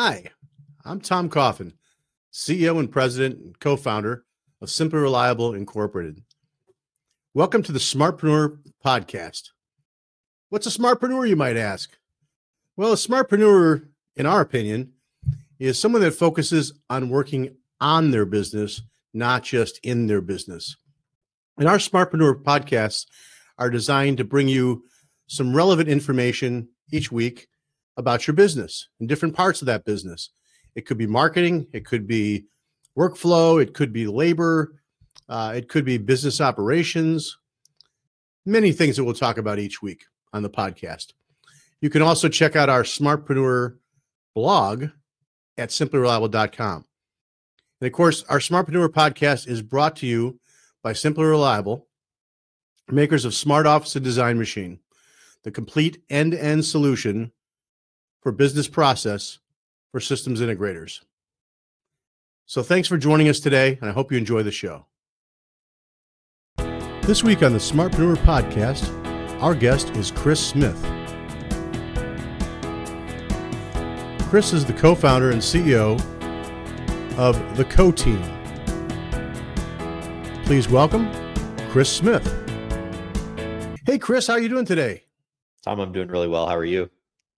Hi, I'm Tom Coffin, CEO and President and co founder of Simply Reliable Incorporated. Welcome to the Smartpreneur Podcast. What's a smartpreneur, you might ask? Well, a smartpreneur, in our opinion, is someone that focuses on working on their business, not just in their business. And our Smartpreneur podcasts are designed to bring you some relevant information each week about your business and different parts of that business. It could be marketing, it could be workflow, it could be labor, uh, it could be business operations, many things that we'll talk about each week on the podcast. You can also check out our Smartpreneur blog at simplyreliable.com. And of course, our Smartpreneur podcast is brought to you by Simply Reliable, makers of Smart Office and Design Machine, the complete end to end solution for business process for systems integrators. So thanks for joining us today, and I hope you enjoy the show. This week on the Smartpreneur Podcast, our guest is Chris Smith. Chris is the co founder and CEO of the Co Team. Please welcome Chris Smith. Hey, Chris, how are you doing today? Tom, I'm doing really well. How are you?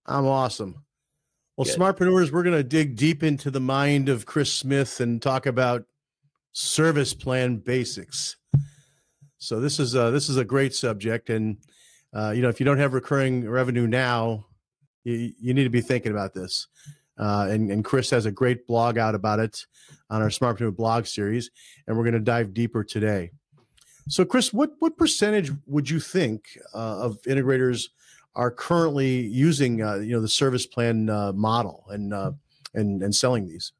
I'm awesome. Well, Good. Smartpreneurs, we're going to dig deep into the mind of Chris Smith and talk about service plan basics. So this is a, this is a great subject, and uh, you know if you don't have recurring revenue now, you, you need to be thinking about this. Uh, and, and Chris has a great blog out about it on our Smartpreneur blog series, and we're going to dive deeper today. So, Chris, what what percentage would you think uh, of integrators are currently using uh, you know the service plan uh, model and uh, and and selling these?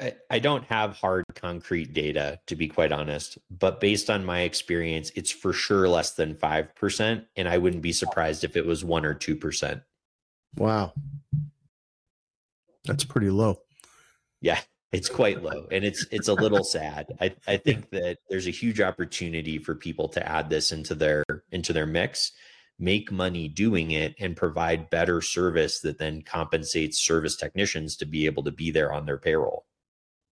I, I don't have hard concrete data to be quite honest, but based on my experience, it's for sure less than five percent, and I wouldn't be surprised if it was one or two percent. Wow, that's pretty low. Yeah, it's quite low, and it's it's a little sad. I I think that there's a huge opportunity for people to add this into their into their mix make money doing it and provide better service that then compensates service technicians to be able to be there on their payroll.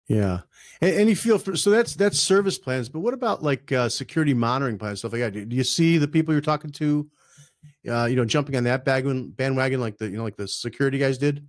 Yeah, and, and you feel for, so that's that's service plans, but what about like uh, security monitoring plans stuff like that? Do, do you see the people you're talking to, uh, you know, jumping on that bandwagon, bandwagon like the you know like the security guys did?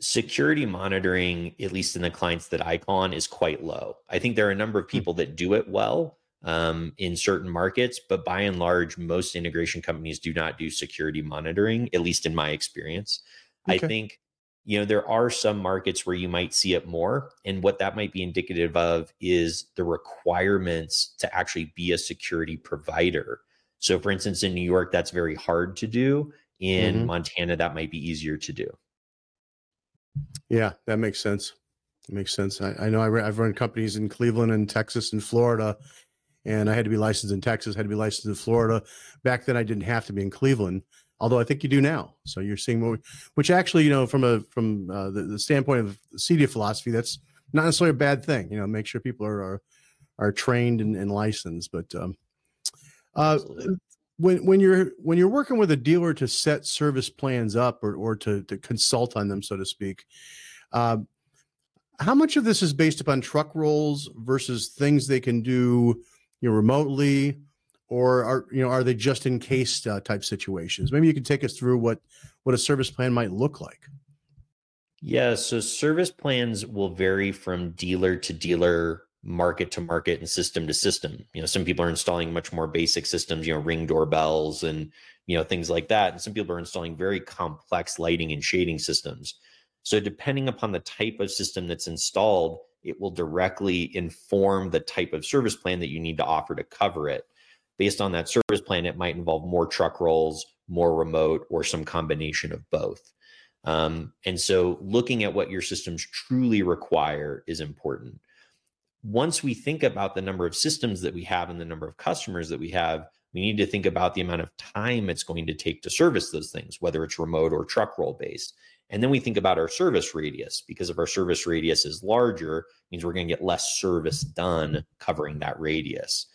Security monitoring, at least in the clients that I call on, is quite low. I think there are a number of hmm. people that do it well, um, in certain markets, but by and large, most integration companies do not do security monitoring, at least in my experience. Okay. I think you know there are some markets where you might see it more and what that might be indicative of is the requirements to actually be a security provider so for instance in new york that's very hard to do in mm-hmm. montana that might be easier to do yeah that makes sense it makes sense i, I know I have run companies in cleveland and texas and florida and I had to be licensed in Texas, had to be licensed in Florida. Back then, I didn't have to be in Cleveland, although I think you do now. So you're seeing more, which actually, you know, from a from uh, the, the, standpoint of CEDIA philosophy, that's not necessarily a bad thing. You know, make sure people are are, are trained and, and, licensed. But um, uh, when when you're when you're working with a dealer to set service plans up or or to to consult on them, so to speak. Uh, how much of this is based upon truck rolls versus things they can do you know remotely or are you know are they just in case uh, type situations? Maybe you can take us through what what a service plan might look like. Yeah so service plans will vary from dealer to dealer market to market and system to system. You know some people are installing much more basic systems you know ring doorbells and you know things like that and some people are installing very complex lighting and shading systems. So depending upon the type of system that's installed it will directly inform the type of service plan that you need to offer to cover it. Based on that service plan, it might involve more truck rolls, more remote, or some combination of both. Um, and so, looking at what your systems truly require is important. Once we think about the number of systems that we have and the number of customers that we have, we need to think about the amount of time it's going to take to service those things, whether it's remote or truck roll based. And then we think about our service radius because if our service radius is larger, means we're going to get less service done covering that radius.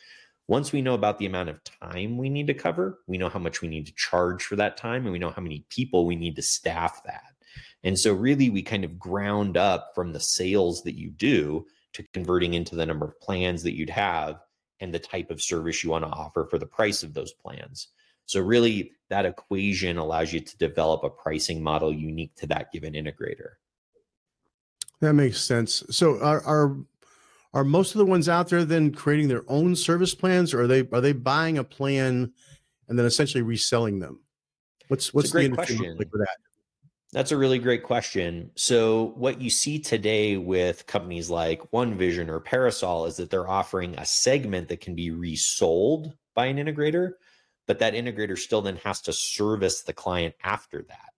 Once we know about the amount of time we need to cover, we know how much we need to charge for that time and we know how many people we need to staff that. And so, really, we kind of ground up from the sales that you do to converting into the number of plans that you'd have and the type of service you want to offer for the price of those plans. So, really, that equation allows you to develop a pricing model unique to that given integrator. That makes sense. So, are, are are most of the ones out there then creating their own service plans, or are they are they buying a plan and then essentially reselling them? What's what's the like for that? That's a really great question. So, what you see today with companies like OneVision or Parasol is that they're offering a segment that can be resold by an integrator, but that integrator still then has to service the client after that.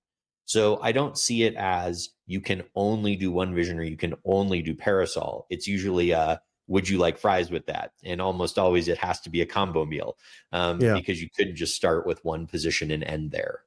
So, I don't see it as you can only do OneVision or you can only do Parasol. It's usually a would you like fries with that? And almost always it has to be a combo meal um, yeah. because you couldn't just start with OneVision and end there.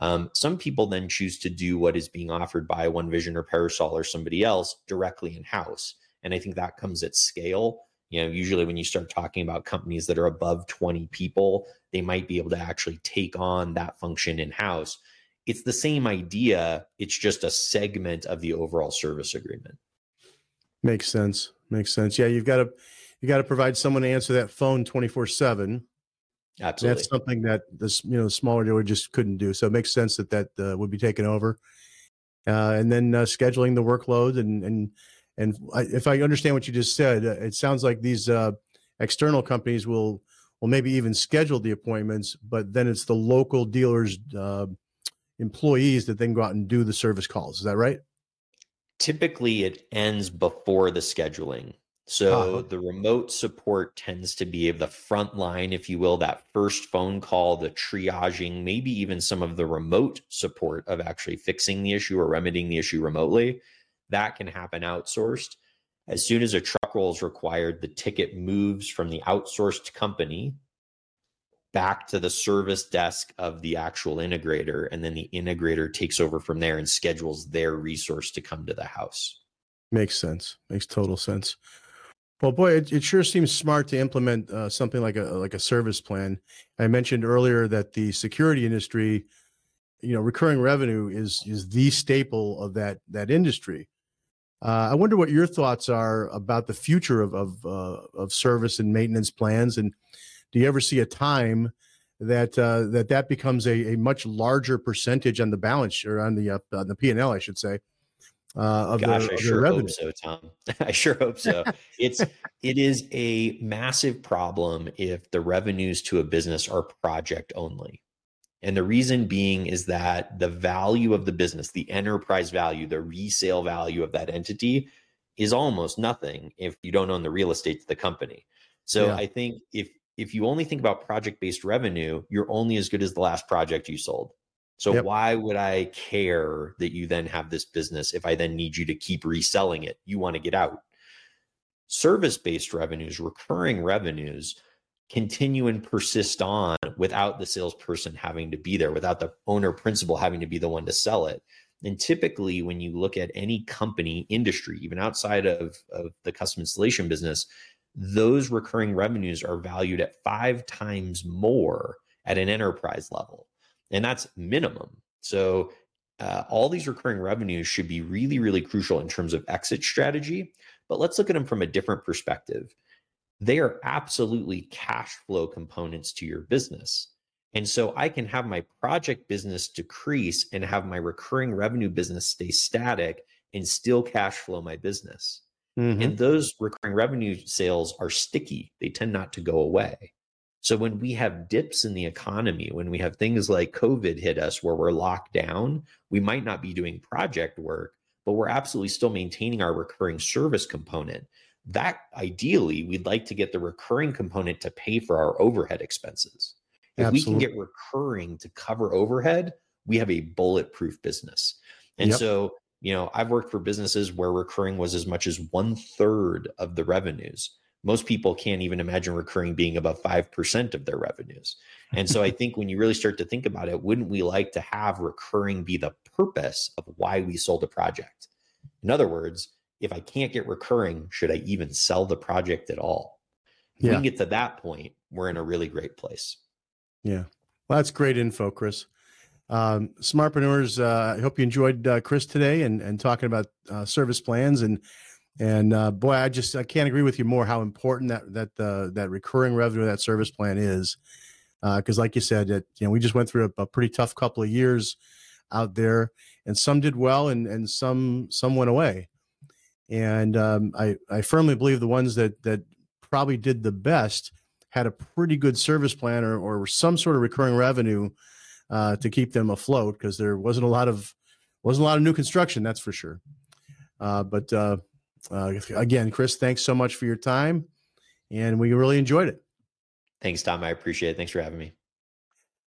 Um, some people then choose to do what is being offered by OneVision or Parasol or somebody else directly in house. And I think that comes at scale. You know, usually when you start talking about companies that are above 20 people, they might be able to actually take on that function in house. It's the same idea, it's just a segment of the overall service agreement. Makes sense. Makes sense. Yeah, you've got to you got to provide someone to answer that phone 24 7 Absolutely. That's something that this you know the smaller dealer just couldn't do. So it makes sense that that uh, would be taken over, uh, and then uh, scheduling the workload and and and I, if I understand what you just said, uh, it sounds like these uh, external companies will will maybe even schedule the appointments, but then it's the local dealers uh, employees that then go out and do the service calls. Is that right? Typically, it ends before the scheduling. So uh-huh. the remote support tends to be of the front line, if you will, that first phone call, the triaging, maybe even some of the remote support of actually fixing the issue or remedying the issue remotely. That can happen outsourced. As soon as a truck roll is required, the ticket moves from the outsourced company back to the service desk of the actual integrator. And then the integrator takes over from there and schedules their resource to come to the house. Makes sense. Makes total sense. Well, boy, it, it sure seems smart to implement uh, something like a like a service plan. I mentioned earlier that the security industry, you know, recurring revenue is is the staple of that that industry. Uh, I wonder what your thoughts are about the future of of, uh, of service and maintenance plans, and do you ever see a time that uh, that that becomes a, a much larger percentage on the balance or on the uh, on the P and L, I should say, uh, of Gosh, I sure hope so, Tom. I sure hope so. it's it is a massive problem if the revenues to a business are project only. And the reason being is that the value of the business, the enterprise value, the resale value of that entity is almost nothing if you don't own the real estate to the company. So yeah. I think if if you only think about project based revenue, you're only as good as the last project you sold. So yep. why would I care that you then have this business if I then need you to keep reselling it? You want to get out. Service based revenues, recurring revenues continue and persist on without the salesperson having to be there, without the owner principal having to be the one to sell it. And typically, when you look at any company industry, even outside of, of the custom installation business, those recurring revenues are valued at five times more at an enterprise level and that's minimum. So uh, all these recurring revenues should be really, really crucial in terms of exit strategy. But let's look at them from a different perspective. They are absolutely cash flow components to your business. And so I can have my project business decrease and have my recurring revenue business stay static and still cash flow my business. Mm-hmm. And those recurring revenue sales are sticky, they tend not to go away. So when we have dips in the economy, when we have things like COVID hit us where we're locked down, we might not be doing project work, but we're absolutely still maintaining our recurring service component. That ideally, we'd like to get the recurring component to pay for our overhead expenses. If absolutely. we can get recurring to cover overhead, we have a bulletproof business. And yep. so, you know, I've worked for businesses where recurring was as much as one third of the revenues most people can't even imagine recurring being above 5% of their revenues. And so I think when you really start to think about it, wouldn't we like to have recurring be the purpose of why we sold a project? In other words, if I can't get recurring, should I even sell the project at all? If yeah. we can get to that point, we're in a really great place. Yeah. Well, that's great info, Chris. Um, Smartpreneurs, uh, I hope you enjoyed uh, Chris today and, and talking about uh, service plans and and uh, boy, I just I can't agree with you more how important that that uh, that recurring revenue that service plan is because, like you said, that you know we just went through a, a pretty tough couple of years out there, and some did well and and some some went away, and um, I I firmly believe the ones that that probably did the best had a pretty good service plan or or some sort of recurring revenue uh, to keep them afloat because there wasn't a lot of wasn't a lot of new construction, that's for sure. Uh, but uh, uh, again, Chris, thanks so much for your time, and we really enjoyed it. Thanks, Tom. I appreciate it. Thanks for having me.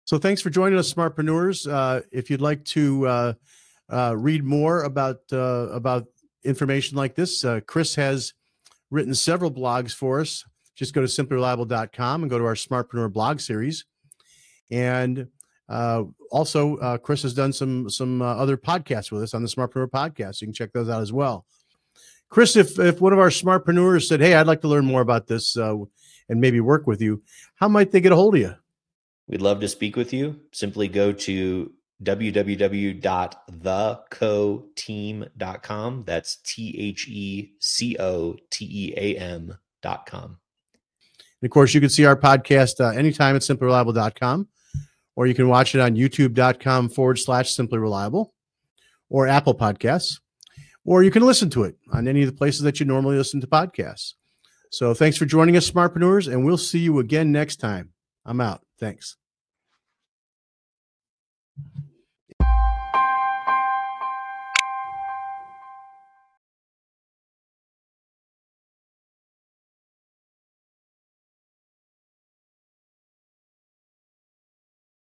So, thanks for joining us, Smartpreneurs. Uh, if you'd like to uh, uh, read more about uh, about information like this, uh, Chris has written several blogs for us. Just go to simplyreliable.com and go to our Smartpreneur blog series. And uh, also, uh, Chris has done some some uh, other podcasts with us on the Smartpreneur podcast. You can check those out as well. Chris, if if one of our smartpreneurs said, "Hey, I'd like to learn more about this uh, and maybe work with you," how might they get a hold of you? We'd love to speak with you. Simply go to www.thecoteam.com. That's T H E C O T E A M.com. And of course, you can see our podcast uh, anytime at simplyreliable.com, or you can watch it on youtube.com forward slash simply reliable or Apple Podcasts, or you can listen to it on any of the places that you normally listen to podcasts. So thanks for joining us, Smartpreneurs, and we'll see you again next time. I'm out. Thanks.